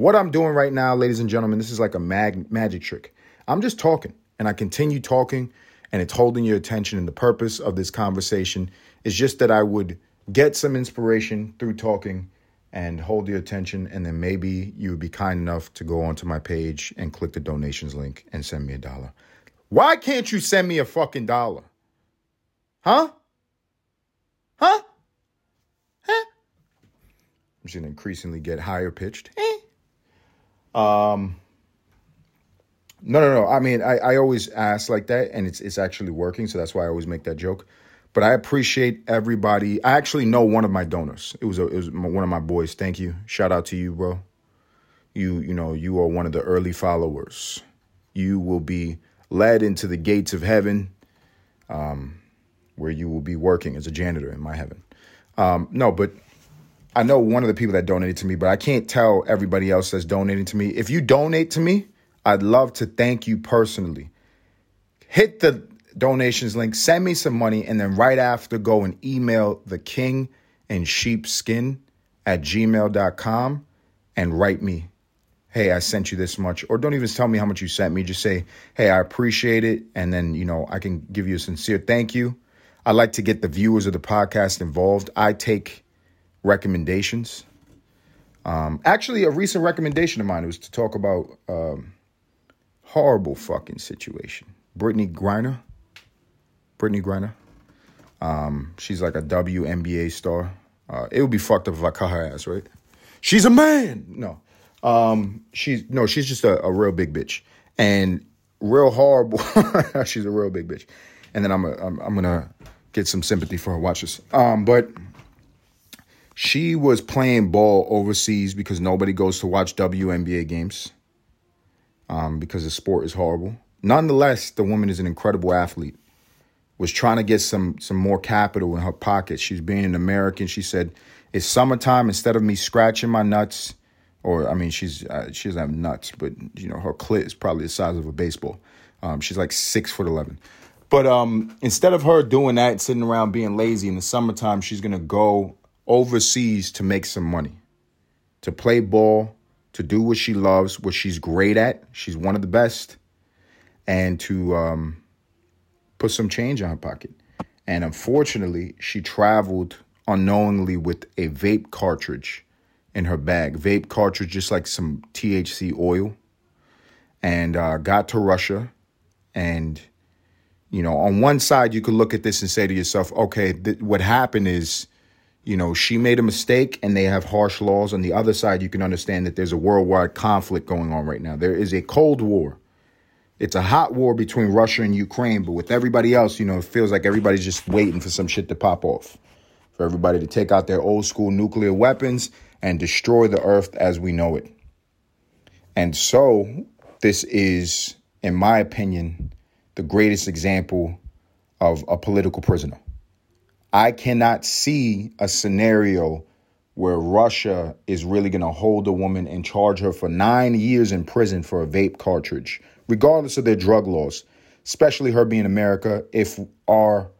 What I'm doing right now, ladies and gentlemen, this is like a mag- magic trick. I'm just talking and I continue talking and it's holding your attention. And the purpose of this conversation is just that I would get some inspiration through talking and hold your attention. And then maybe you would be kind enough to go onto my page and click the donations link and send me a dollar. Why can't you send me a fucking dollar? Huh? Huh? Huh? I'm just gonna increasingly get higher pitched. Eh. Um, no, no, no. I mean, I, I always ask like that, and it's it's actually working. So that's why I always make that joke. But I appreciate everybody. I actually know one of my donors. It was a, it was one of my boys. Thank you. Shout out to you, bro. You you know you are one of the early followers. You will be led into the gates of heaven, um, where you will be working as a janitor in my heaven. Um, no, but I know one of the people that donated to me, but I can't tell everybody else that's donating to me. If you donate to me, I'd love to thank you personally. Hit the donations link, send me some money, and then right after, go and email the king and sheepskin at gmail.com and write me, hey, I sent you this much. Or don't even tell me how much you sent me. Just say, hey, I appreciate it. And then, you know, I can give you a sincere thank you. I like to get the viewers of the podcast involved. I take recommendations. Um, actually, a recent recommendation of mine was to talk about um, horrible fucking situation. Brittney Griner. Brittney Griner. Um, she's like a WNBA star. Uh, it would be fucked up if I cut her ass, right? She's a man. No, um, she's no, she's just a, a real big bitch and real horrible. she's a real big bitch. And then I'm a, I'm, I'm gonna get some sympathy for her. Watch this. Um, but she was playing ball overseas because nobody goes to watch WNBA games um, because the sport is horrible. Nonetheless, the woman is an incredible athlete. Was trying to get some some more capital in her pocket. She's being an American. She said, "It's summertime. Instead of me scratching my nuts, or I mean, she's uh, she doesn't have nuts, but you know her clit is probably the size of a baseball. Um, she's like six foot eleven. But um, instead of her doing that, sitting around being lazy in the summertime, she's gonna go overseas to make some money, to play ball, to do what she loves, what she's great at. She's one of the best, and to um, put some change in her pocket. And unfortunately, she traveled unknowingly with a vape cartridge in her bag. Vape cartridge, just like some THC oil, and uh, got to Russia. And, you know, on one side, you could look at this and say to yourself, okay, th- what happened is you know, she made a mistake and they have harsh laws. On the other side, you can understand that there's a worldwide conflict going on right now. There is a Cold War. It's a hot war between Russia and Ukraine, but with everybody else, you know, it feels like everybody's just waiting for some shit to pop off. For everybody to take out their old school nuclear weapons and destroy the earth as we know it. And so, this is, in my opinion, the greatest example of a political prisoner. I cannot see a scenario where Russia is really going to hold a woman and charge her for nine years in prison for a vape cartridge, regardless of their drug laws, especially her being America, if our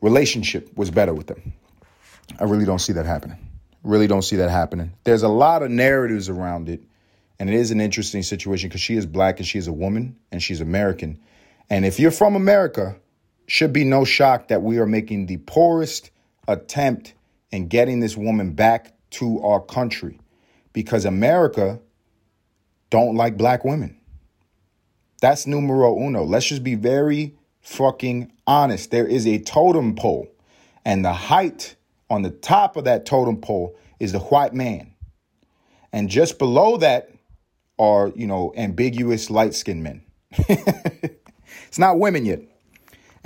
relationship was better with them. I really don't see that happening. Really don't see that happening. There's a lot of narratives around it, and it is an interesting situation because she is black and she is a woman and she's American. And if you're from America, should be no shock that we are making the poorest attempt in getting this woman back to our country because America don't like black women. That's numero uno. Let's just be very fucking honest. There is a totem pole, and the height on the top of that totem pole is the white man. And just below that are, you know, ambiguous light skinned men. it's not women yet.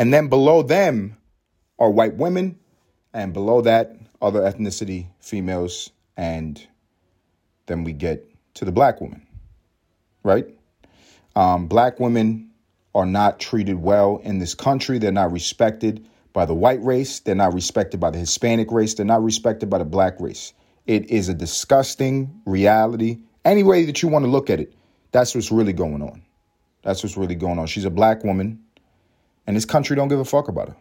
And then below them are white women, and below that, other ethnicity females, and then we get to the black woman, right? Um, black women are not treated well in this country. They're not respected by the white race. They're not respected by the Hispanic race. They're not respected by the black race. It is a disgusting reality. Any way that you want to look at it, that's what's really going on. That's what's really going on. She's a black woman. And this country don't give a fuck about it.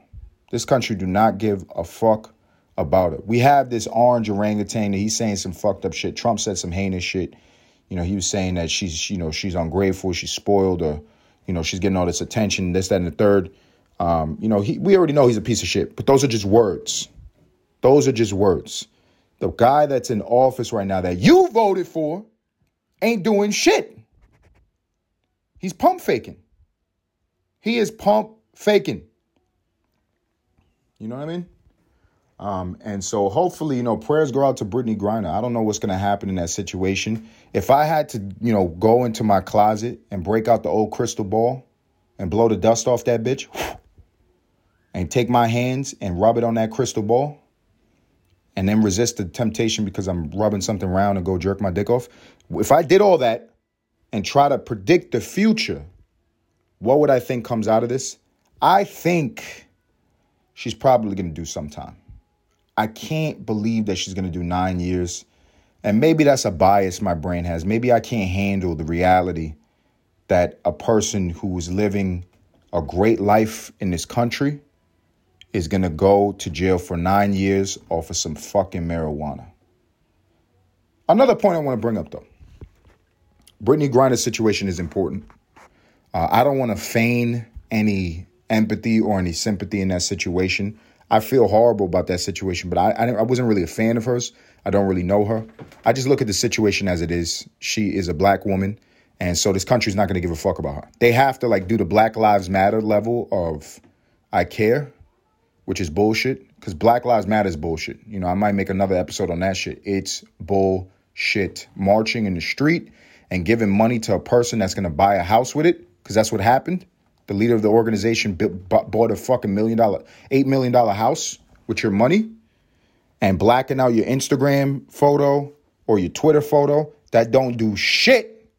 This country do not give a fuck about it. We have this orange orangutan that he's saying some fucked up shit. Trump said some heinous shit. You know, he was saying that she's, you know, she's ungrateful, she's spoiled, or, you know, she's getting all this attention, this, that, and the third. Um, you know, he, we already know he's a piece of shit, but those are just words. Those are just words. The guy that's in office right now that you voted for ain't doing shit. He's pump faking. He is pump faking. You know what I mean? Um, and so hopefully, you know, prayers go out to Brittney Griner. I don't know what's going to happen in that situation. If I had to, you know, go into my closet and break out the old crystal ball and blow the dust off that bitch and take my hands and rub it on that crystal ball and then resist the temptation because I'm rubbing something around and go jerk my dick off. If I did all that and try to predict the future, what would I think comes out of this? I think she's probably going to do some time. I can't believe that she's going to do nine years. And maybe that's a bias my brain has. Maybe I can't handle the reality that a person who is living a great life in this country is going to go to jail for nine years off of some fucking marijuana. Another point I want to bring up, though Brittney Griner's situation is important. Uh, I don't want to feign any empathy or any sympathy in that situation. I feel horrible about that situation, but I, I, I wasn't really a fan of hers. I don't really know her. I just look at the situation as it is. She is a black woman, and so this country's not going to give a fuck about her. They have to like do the Black Lives Matter level of I care, which is bullshit. Because Black Lives Matter is bullshit. You know, I might make another episode on that shit. It's bullshit. Marching in the street and giving money to a person that's going to buy a house with it, because that's what happened. The leader of the organization bought a fucking million dollar, eight million dollar house with your money and blacking out your Instagram photo or your Twitter photo. That don't do shit.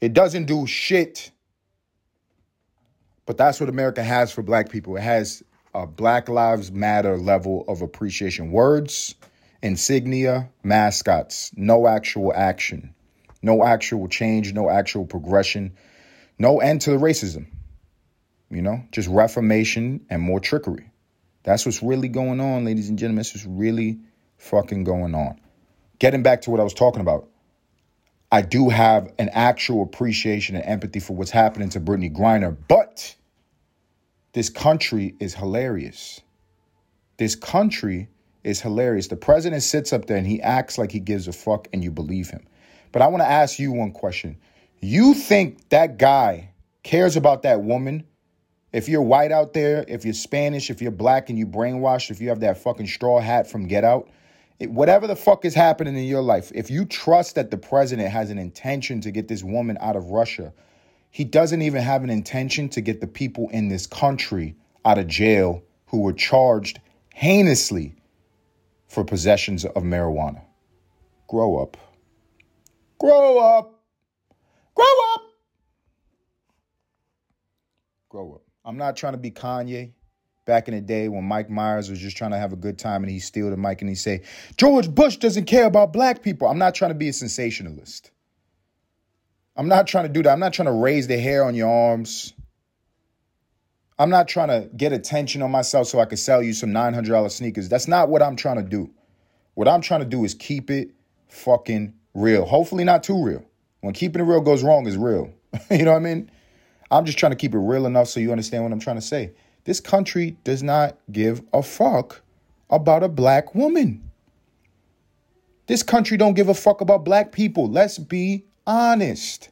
It doesn't do shit. But that's what America has for black people. It has a Black Lives Matter level of appreciation. Words, insignia, mascots, no actual action, no actual change, no actual progression no end to the racism. You know, just reformation and more trickery. That's what's really going on, ladies and gentlemen. This is really fucking going on. Getting back to what I was talking about, I do have an actual appreciation and empathy for what's happening to Brittney Griner, but this country is hilarious. This country is hilarious. The president sits up there and he acts like he gives a fuck and you believe him. But I want to ask you one question. You think that guy cares about that woman? If you're white out there, if you're Spanish, if you're black and you brainwashed, if you have that fucking straw hat from Get Out, it, whatever the fuck is happening in your life, if you trust that the president has an intention to get this woman out of Russia, he doesn't even have an intention to get the people in this country out of jail who were charged heinously for possessions of marijuana. Grow up. Grow up. Grow up. Grow up. I'm not trying to be Kanye. Back in the day when Mike Myers was just trying to have a good time and he steal the mic and he say, George Bush doesn't care about black people. I'm not trying to be a sensationalist. I'm not trying to do that. I'm not trying to raise the hair on your arms. I'm not trying to get attention on myself so I can sell you some $900 sneakers. That's not what I'm trying to do. What I'm trying to do is keep it fucking real. Hopefully, not too real. When keeping it real goes wrong is real. you know what I mean? I'm just trying to keep it real enough so you understand what I'm trying to say. This country does not give a fuck about a black woman. This country don't give a fuck about black people. Let's be honest.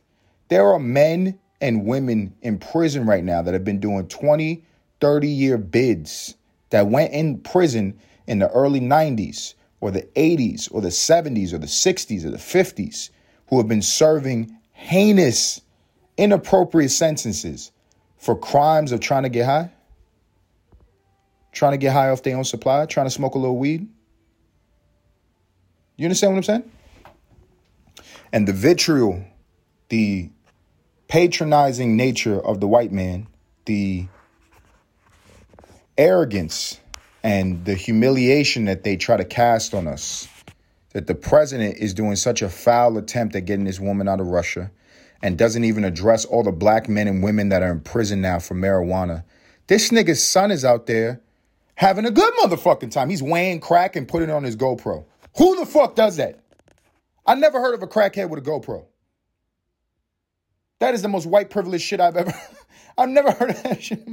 There are men and women in prison right now that have been doing 20, 30 year bids that went in prison in the early 90s or the 80s or the 70s or the 60s or the 50s who have been serving heinous, inappropriate sentences for crimes of trying to get high, trying to get high off their own supply, trying to smoke a little weed. You understand what I'm saying? And the vitriol, the patronizing nature of the white man, the arrogance and the humiliation that they try to cast on us that the president is doing such a foul attempt at getting this woman out of Russia and doesn't even address all the black men and women that are in prison now for marijuana. This nigga's son is out there having a good motherfucking time. He's weighing crack and putting it on his GoPro. Who the fuck does that? I never heard of a crackhead with a GoPro. That is the most white privileged shit I've ever. I've never heard of that shit.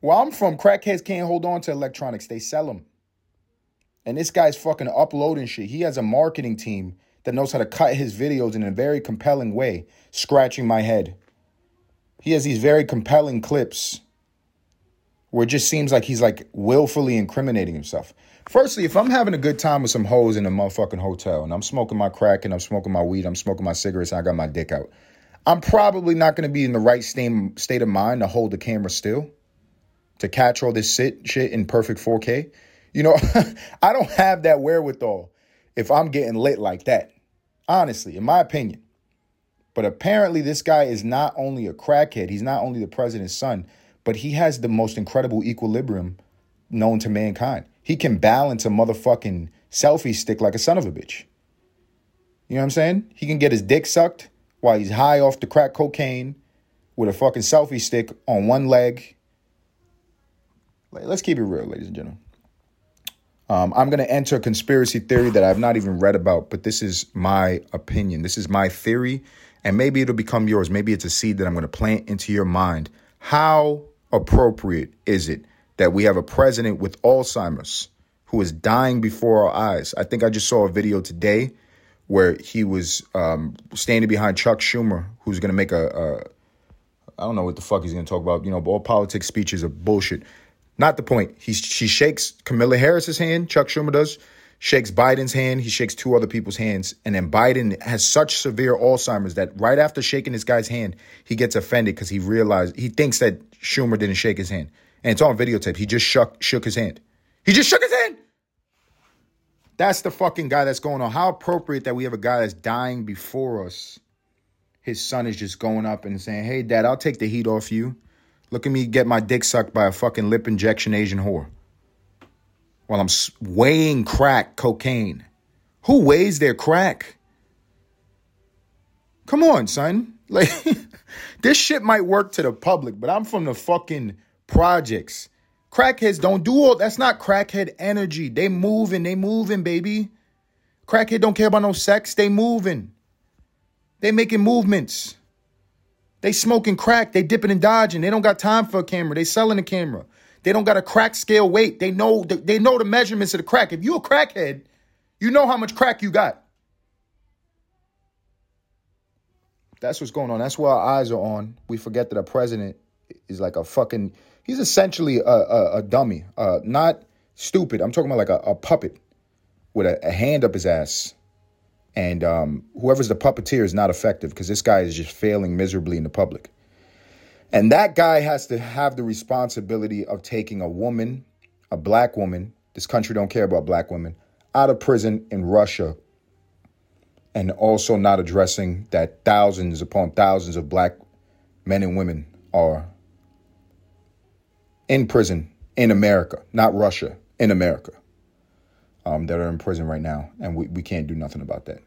Where I'm from, crackheads can't hold on to electronics; they sell them. And this guy's fucking uploading shit. He has a marketing team that knows how to cut his videos in a very compelling way, scratching my head. He has these very compelling clips where it just seems like he's like willfully incriminating himself. Firstly, if I'm having a good time with some hoes in a motherfucking hotel and I'm smoking my crack and I'm smoking my weed, I'm smoking my cigarettes, and I got my dick out, I'm probably not going to be in the right state, state of mind to hold the camera still, to catch all this shit, shit in perfect 4K. You know, I don't have that wherewithal if I'm getting lit like that. Honestly, in my opinion. But apparently, this guy is not only a crackhead, he's not only the president's son, but he has the most incredible equilibrium known to mankind. He can balance a motherfucking selfie stick like a son of a bitch. You know what I'm saying? He can get his dick sucked while he's high off the crack cocaine with a fucking selfie stick on one leg. Let's keep it real, ladies and gentlemen. Um, I'm going to enter a conspiracy theory that I've not even read about, but this is my opinion. This is my theory, and maybe it'll become yours. Maybe it's a seed that I'm going to plant into your mind. How appropriate is it that we have a president with Alzheimer's who is dying before our eyes? I think I just saw a video today where he was um, standing behind Chuck Schumer, who's going to make a, a I don't know what the fuck he's going to talk about. You know, all politics speeches are bullshit. Not the point. He she shakes Kamala Harris's hand. Chuck Schumer does. Shakes Biden's hand. He shakes two other people's hands, and then Biden has such severe Alzheimer's that right after shaking this guy's hand, he gets offended because he realized he thinks that Schumer didn't shake his hand, and it's on videotape. He just shook shook his hand. He just shook his hand. That's the fucking guy that's going on. How appropriate that we have a guy that's dying before us. His son is just going up and saying, "Hey, Dad, I'll take the heat off you." Look at me get my dick sucked by a fucking lip injection Asian whore. While I'm weighing crack cocaine. Who weighs their crack? Come on, son. Like this shit might work to the public, but I'm from the fucking projects. Crackheads don't do all that's not crackhead energy. They moving, they moving, baby. Crackhead don't care about no sex, they moving. They making movements. They smoking crack. They dipping and dodging. They don't got time for a camera. They selling a camera. They don't got a crack scale weight. They know they know the measurements of the crack. If you a crackhead, you know how much crack you got. That's what's going on. That's where our eyes are on. We forget that a president is like a fucking. He's essentially a, a, a dummy. Uh, not stupid. I'm talking about like a, a puppet with a, a hand up his ass and um, whoever's the puppeteer is not effective because this guy is just failing miserably in the public. And that guy has to have the responsibility of taking a woman, a black woman, this country don't care about black women, out of prison in Russia and also not addressing that thousands upon thousands of black men and women are in prison in America, not Russia, in America um, that are in prison right now, and we, we can't do nothing about that.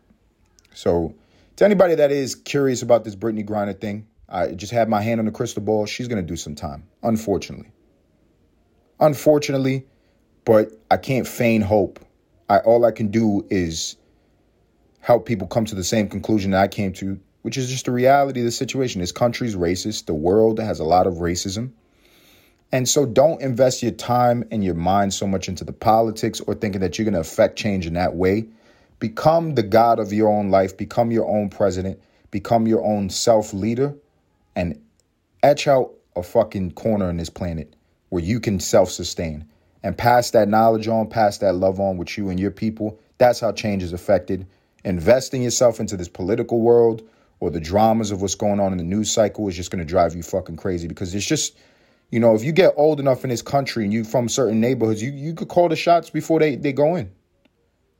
So, to anybody that is curious about this Brittney Griner thing, I just have my hand on the crystal ball. She's going to do some time, unfortunately. Unfortunately, but I can't feign hope. I all I can do is help people come to the same conclusion that I came to, which is just the reality of the situation. This country's racist. The world has a lot of racism. And so don't invest your time and your mind so much into the politics or thinking that you're going to affect change in that way. Become the God of your own life, become your own president, become your own self leader, and etch out a fucking corner in this planet where you can self sustain and pass that knowledge on, pass that love on with you and your people. That's how change is affected. Investing yourself into this political world or the dramas of what's going on in the news cycle is just going to drive you fucking crazy because it's just you know, if you get old enough in this country and you from certain neighborhoods, you, you could call the shots before they, they go in.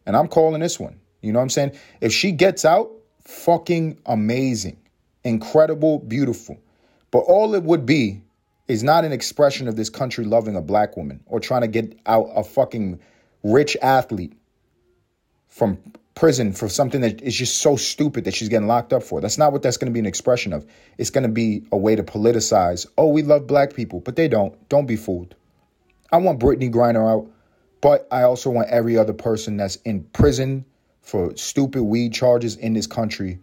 And I'm calling this one. You know what I'm saying? If she gets out, fucking amazing, incredible, beautiful. But all it would be is not an expression of this country loving a black woman or trying to get out a fucking rich athlete from prison for something that is just so stupid that she's getting locked up for. That's not what that's going to be an expression of. It's going to be a way to politicize. Oh, we love black people, but they don't. Don't be fooled. I want Brittney Griner out, but I also want every other person that's in prison for stupid weed charges in this country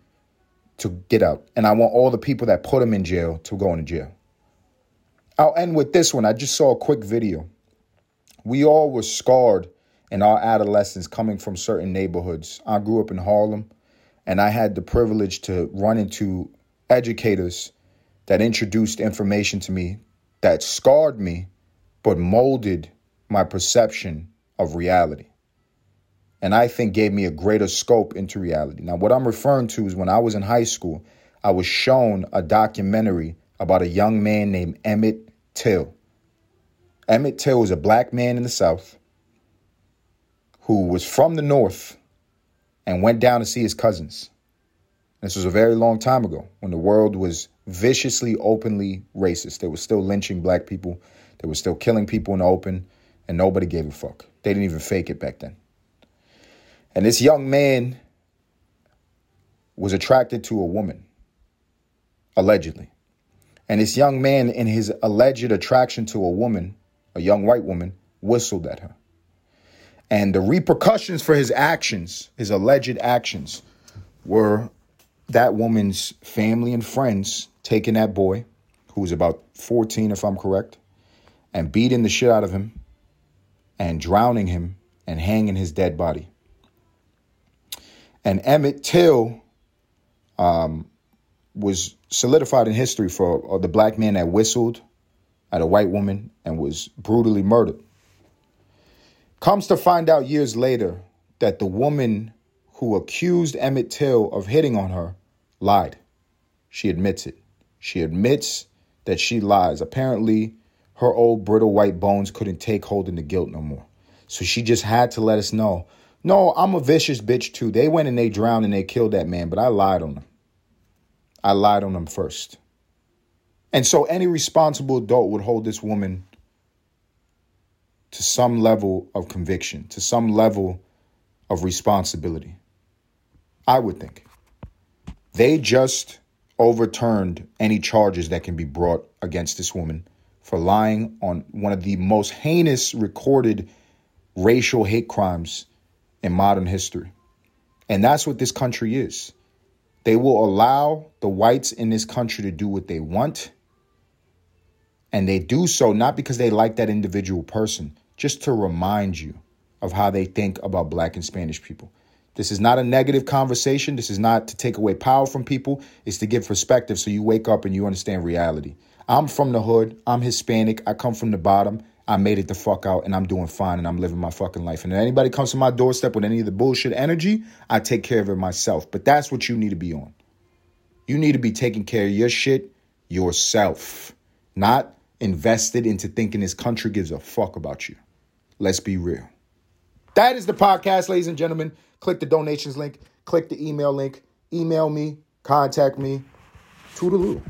to get out. And I want all the people that put them in jail to go into jail. I'll end with this one. I just saw a quick video. We all were scarred in our adolescence coming from certain neighborhoods. I grew up in Harlem, and I had the privilege to run into educators that introduced information to me that scarred me, but molded my perception of reality. And I think gave me a greater scope into reality. Now, what I'm referring to is when I was in high school, I was shown a documentary about a young man named Emmett Till. Emmett Till was a black man in the South who was from the North and went down to see his cousins. This was a very long time ago when the world was viciously, openly racist. They were still lynching black people. They were still killing people in the open, and nobody gave a fuck. They didn't even fake it back then. And this young man was attracted to a woman, allegedly. And this young man, in his alleged attraction to a woman, a young white woman, whistled at her. And the repercussions for his actions, his alleged actions, were that woman's family and friends taking that boy, who was about 14, if I'm correct, and beating the shit out of him and drowning him and hanging his dead body. And Emmett Till um, was solidified in history for uh, the black man that whistled at a white woman and was brutally murdered. Comes to find out years later that the woman who accused Emmett Till of hitting on her lied. She admits it. She admits that she lies. Apparently, her old brittle white bones couldn't take hold of the guilt no more. So she just had to let us know no, I'm a vicious bitch too. They went and they drowned and they killed that man, but I lied on them. I lied on them first. And so any responsible adult would hold this woman to some level of conviction, to some level of responsibility. I would think. They just overturned any charges that can be brought against this woman for lying on one of the most heinous recorded racial hate crimes in modern history. And that's what this country is. They will allow the whites in this country to do what they want. And they do so not because they like that individual person, just to remind you of how they think about black and Spanish people. This is not a negative conversation. This is not to take away power from people. It's to give perspective so you wake up and you understand reality. I'm from the hood. I'm Hispanic. I come from the bottom. I made it the fuck out and I'm doing fine and I'm living my fucking life. And if anybody comes to my doorstep with any of the bullshit energy, I take care of it myself. But that's what you need to be on. You need to be taking care of your shit yourself, not invested into thinking this country gives a fuck about you. Let's be real. That is the podcast, ladies and gentlemen. Click the donations link, click the email link, email me, contact me. Toodaloo.